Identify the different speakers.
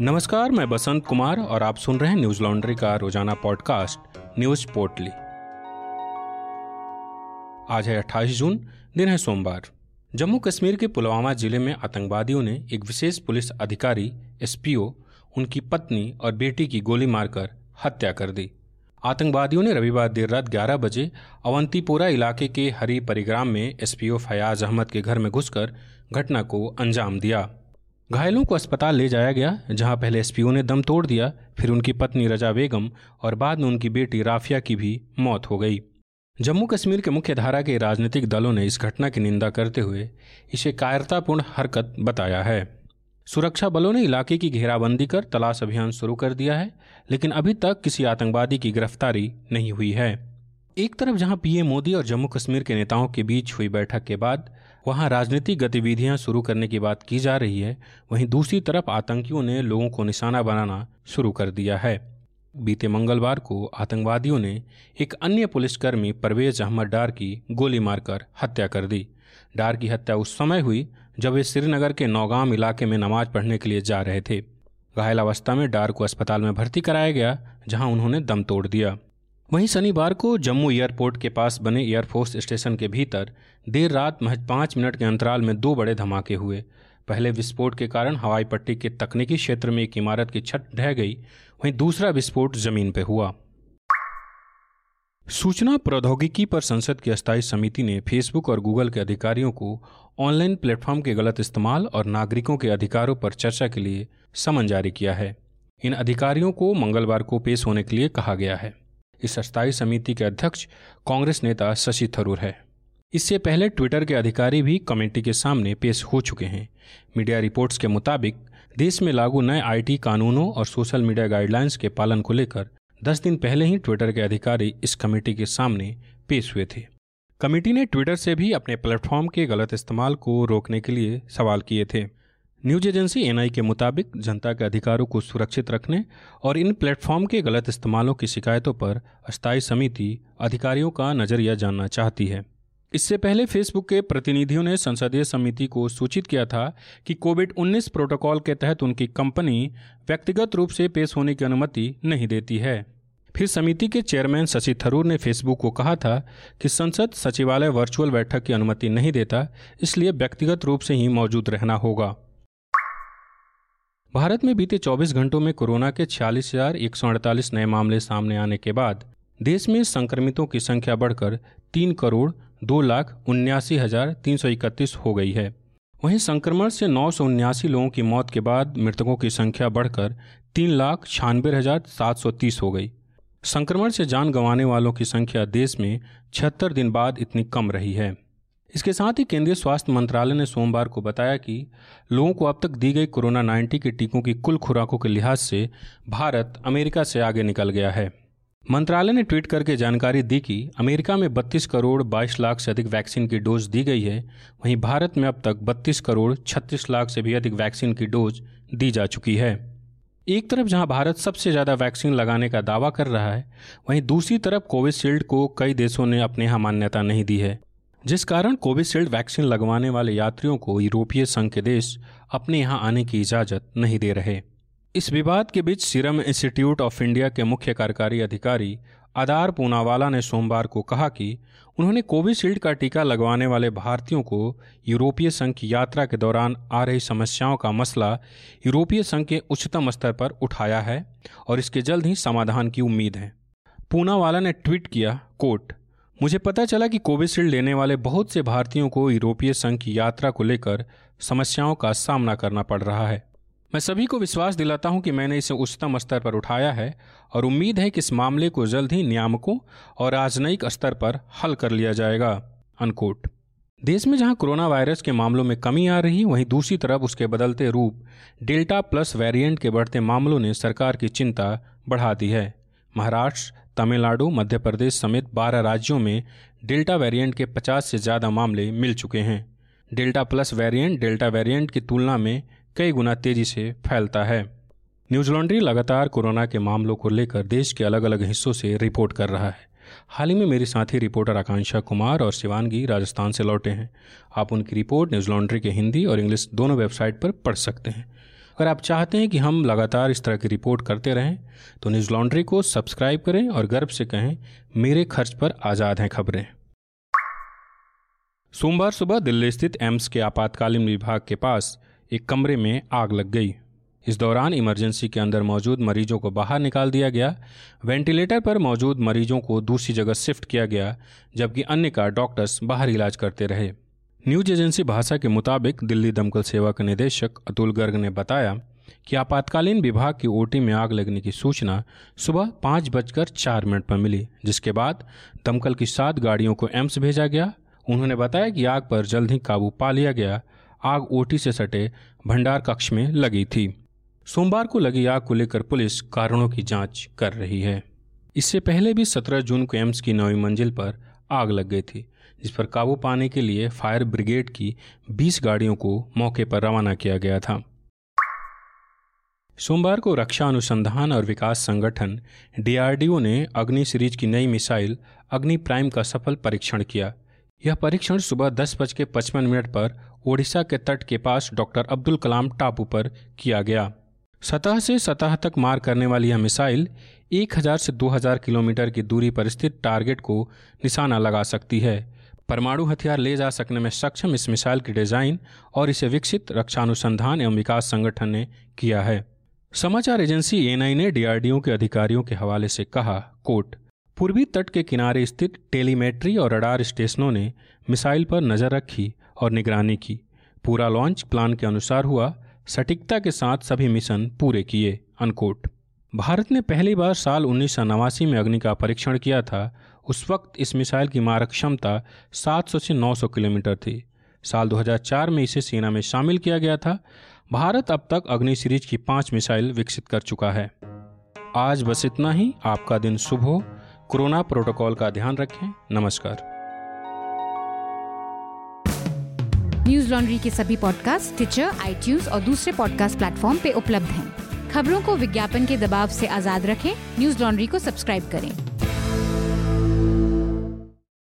Speaker 1: नमस्कार, मैं बसंत कुमार और आप सुन रहे हैं न्यूज़ लॉन्ड्री का रोज़ाना पॉडकास्ट, न्यूज़ पोर्टली। आज है 28 जून, दिन है सोमवार। जम्मू कश्मीर के पुलवामा ज़िले में आतंकवादियों ने एक विशेष पुलिस अधिकारी, एसपीओ, उनकी पत्नी और बेटी की गोली मारकर हत्या कर दी। आतंकवादियों ने रविवार देर रात 11 बजे अवंतीपोरा इलाके के हरी परिग्राम में एसपीओ फयाज अहमद के घर में घुसकर घटना को अंजाम दिया। घायलों को अस्पताल ले जाया गया, जहाँ पहले एसपीओ ने दम तोड़ दिया, फिर उनकी पत्नी रजा बेगम और बाद में उनकी बेटी राफिया की भी मौत हो गई। जम्मू कश्मीर के मुख्य धारा के राजनीतिक दलों ने इस घटना की निंदा करते हुए इसे कायरतापूर्ण हरकत बताया है। सुरक्षा बलों ने इलाके की घेराबंदी कर तलाश अभियान शुरू कर दिया है, लेकिन अभी तक किसी आतंकवादी की गिरफ्तारी नहीं हुई है। एक तरफ़ जहाँ पीएम मोदी और जम्मू कश्मीर के नेताओं के बीच हुई बैठक के बाद वहाँ राजनीतिक गतिविधियाँ शुरू करने की बात की जा रही है, वहीं दूसरी तरफ़ आतंकियों ने लोगों को निशाना बनाना शुरू कर दिया है। बीते मंगलवार को आतंकवादियों ने एक अन्य पुलिसकर्मी, परवेज अहमद डार की गोली मारकर हत्या कर दी। डार की हत्या उस समय हुई जब वे श्रीनगर के नौगाम इलाके में नमाज़ पढ़ने के लिए जा रहे थे। घायल अवस्था में डार को अस्पताल में भर्ती कराया गया, जहाँ उन्होंने दम तोड़ दिया। वहीं शनिवार को जम्मू एयरपोर्ट के पास बने एयरफोर्स स्टेशन के भीतर देर रात महज पाँच मिनट के अंतराल में दो बड़े धमाके हुए। पहले विस्फोट के कारण हवाई पट्टी के तकनीकी क्षेत्र में एक इमारत की छत ढह गई, वहीं दूसरा विस्फोट ज़मीन पर हुआ। सूचना प्रौद्योगिकी पर संसद की अस्थायी समिति ने फेसबुक और गूगल के अधिकारियों को ऑनलाइन प्लेटफॉर्म के गलत इस्तेमाल और नागरिकों के अधिकारों पर चर्चा के लिए समन जारी किया है। इन अधिकारियों को मंगलवार को पेश होने के लिए कहा गया है। इस अस्थायी समिति के अध्यक्ष कांग्रेस नेता शशि थरूर है। इससे पहले ट्विटर के अधिकारी भी कमेटी के सामने पेश हो चुके हैं। मीडिया रिपोर्ट्स के मुताबिक, देश में लागू नए आईटी कानूनों और सोशल मीडिया गाइडलाइंस के पालन को लेकर दस दिन पहले ही ट्विटर के अधिकारी इस कमेटी के सामने पेश हुए थे। कमेटी ने ट्विटर से भी अपने प्लेटफॉर्म के गलत इस्तेमाल को रोकने के लिए सवाल किए थे। न्यूज़ एजेंसी एनआई के मुताबिक जनता के अधिकारों को सुरक्षित रखने और इन प्लेटफॉर्म के गलत इस्तेमालों की शिकायतों पर अस्थायी समिति अधिकारियों का नज़रिया जानना चाहती है। इससे पहले फेसबुक के प्रतिनिधियों ने संसदीय समिति को सूचित किया था कि कोविड 19 प्रोटोकॉल के तहत उनकी कंपनी व्यक्तिगत रूप से पेश होने की अनुमति नहीं देती है। फिर समिति के चेयरमैन शशि थरूर ने फेसबुक को कहा था कि संसद सचिवालय वर्चुअल बैठक की अनुमति नहीं देता, इसलिए व्यक्तिगत रूप से ही मौजूद रहना होगा। भारत में बीते 24 घंटों में कोरोना के छियालीस नए मामले सामने आने के बाद देश में संक्रमितों की संख्या बढ़कर तीन करोड़ दो लाख उन्यासी हज़ार तीन सौ इकतीस हो गई है। वहीं संक्रमण से नौ सौ उन्यासी लोगों की मौत के बाद मृतकों की संख्या बढ़कर तीन लाख छियानवे हज़ार सात सौ तीस हो गई। संक्रमण से जान गंवाने वालों की संख्या देश में छिहत्तर दिन बाद इतनी कम रही है। इसके साथ ही केंद्रीय स्वास्थ्य मंत्रालय ने सोमवार को बताया कि लोगों को अब तक दी गई कोरोना नाइन्टी के टीकों की कुल खुराकों के लिहाज से भारत अमेरिका से आगे निकल गया है। मंत्रालय ने ट्वीट करके जानकारी दी कि अमेरिका में 32 करोड़ 22 लाख से अधिक वैक्सीन की डोज दी गई है। वहीं भारत में अब तक 32 करोड़ 36 लाख से भी अधिक वैक्सीन की डोज दी जा चुकी है। एक तरफ़ जहाँ भारत सबसे ज़्यादा वैक्सीन लगाने का दावा कर रहा है, वहीं दूसरी तरफ़ कोविशील्ड को कई देशों ने अपने यहाँ मान्यता नहीं दी है। जिस कारण कोविशील्ड वैक्सीन लगवाने वाले यात्रियों को यूरोपीय संघ के देश अपने यहाँ आने की इजाज़त नहीं दे रहे। इस विवाद के बीच सीरम इंस्टीट्यूट ऑफ़ इंडिया के मुख्य कार्यकारी अधिकारी आदार पूनावाला ने सोमवार को कहा कि उन्होंने कोविशील्ड का टीका लगवाने वाले भारतीयों को यूरोपीय संघ की यात्रा के दौरान आ रही समस्याओं का मसला यूरोपीय संघ के उच्चतम स्तर पर उठाया है और इसके जल्द ही समाधान की उम्मीद है। पूनावाला ने ट्वीट किया कोट मुझे पता चला कि कोविशील्ड लेने वाले बहुत से भारतीयों को यूरोपीय संघ की यात्रा को लेकर समस्याओं का सामना करना पड़ रहा है। मैं सभी को विश्वास दिलाता हूँ कि मैंने इसे उच्चतम स्तर पर उठाया है और उम्मीद है कि इस मामले को जल्द ही नियामकों और राजनयिक स्तर पर हल कर लिया जाएगा अनकोट देश में जहाँ कोरोना वायरस के मामलों में कमी आ रही, वहीं दूसरी तरफ़ उसके बदलते रूप, डेल्टा प्लस वेरिएंट के बढ़ते मामलों ने सरकार की चिंता बढ़ा दी है। महाराष्ट्र तमिलनाडु मध्य प्रदेश समेत 12 राज्यों में डेल्टा वेरिएंट के 50 से ज़्यादा मामले मिल चुके हैं। Delta plus variant, delta variant की तुलना में कई गुना तेज़ी से फैलता है। न्यूज़ लॉन्ड्री लगातार कोरोना के मामलों को लेकर देश के अलग अलग हिस्सों से रिपोर्ट कर रहा है। हाल ही में मेरी साथी रिपोर्टर आकांक्षा कुमार और शिवानगी राजस्थान से लौटे हैं। आप उनकी रिपोर्ट न्यूज़ लॉन्ड्री के हिंदी और इंग्लिश दोनों वेबसाइट पर पढ़ सकते हैं। अगर आप चाहते हैं कि हम लगातार इस तरह की रिपोर्ट करते रहें तो न्यूज़ लॉन्ड्री को सब्सक्राइब करें और गर्व से कहें, मेरे खर्च पर आज़ाद हैं खबरें। सोमवार सुबह दिल्ली स्थित एम्स के आपातकालीन विभाग के पास एक कमरे में आग लग गई। इस दौरान इमरजेंसी के अंदर मौजूद मरीजों को बाहर निकाल दिया गया। वेंटिलेटर पर मौजूद मरीजों को दूसरी जगह शिफ्ट किया गया, जबकि अन्य का डॉक्टर्स बाहर इलाज करते रहे। न्यूज़ एजेंसी भाषा के मुताबिक दिल्ली दमकल सेवा के निदेशक अतुल गर्ग ने बताया कि आपातकालीन विभाग की ओटी में आग लगने की सूचना सुबह पाँच बजकर चार मिनट पर मिली, जिसके बाद दमकल की सात गाड़ियों को एम्स भेजा गया। उन्होंने बताया कि आग पर जल्द ही काबू पा लिया गया। आग ओटी से सटे भंडार कक्ष में लगी थी। सोमवार को लगी आग को लेकर पुलिस कारणों की जाँच कर रही है। इससे पहले भी 17 जून को एम्स की नौवीं मंजिल पर आग लग गई थी। जिस पर काबू पाने के लिए फायर ब्रिगेड की 20 गाड़ियों को मौके पर रवाना किया गया था। सोमवार को रक्षा अनुसंधान और विकास संगठन डीआरडीओ ने अग्नि सीरीज़ की नई मिसाइल अग्नि प्राइम का सफल परीक्षण किया। यह परीक्षण सुबह दस बज के पचपन मिनट पर ओडिशा के तट के पास डॉक्टर अब्दुल कलाम टापू पर किया गया। सतह से सतह तक मार करने वाली यह मिसाइल 1000 से 2000 किलोमीटर की दूरी पर स्थित टारगेट को निशाना लगा सकती है। परमाणु हथियार ले जा सकने में सक्षम इस मिसाइल की डिज़ाइन और इसे विकसित रक्षा अनुसंधान एवं विकास संगठन ने किया है। समाचार एजेंसी एएनआई ने डीआरडीओ के अधिकारियों के हवाले से कहा कोट पूर्वी तट के किनारे स्थित टेलीमेट्री और रडार स्टेशनों ने मिसाइल पर नज़र रखी और निगरानी की। पूरा लॉन्च प्लान के अनुसार हुआ, सटीकता के साथ सभी मिशन पूरे किए अनकोट भारत ने पहली बार साल उन्नीस सौ नवासी में अग्नि का परीक्षण किया था उस वक्त इस मिसाइल की मारक क्षमता 700 से 900 किलोमीटर थी। साल 2004 में इसे सेना में शामिल किया गया था। भारत अब तक अग्नि सीरीज़ की पाँच मिसाइल विकसित कर चुका है। आज बस इतना ही। आपका दिन शुभ हो। कोरोना प्रोटोकॉल का ध्यान रखें। नमस्कार।
Speaker 2: न्यूज़ लॉन्ड्री के सभी पॉडकास्ट ट्विटर आई और दूसरे पॉडकास्ट प्लेटफॉर्म पे उपलब्ध हैं। खबरों को विज्ञापन के दबाव से आज़ाद रखें। न्यूज़ लॉन्ड्री को सब्सक्राइब करें।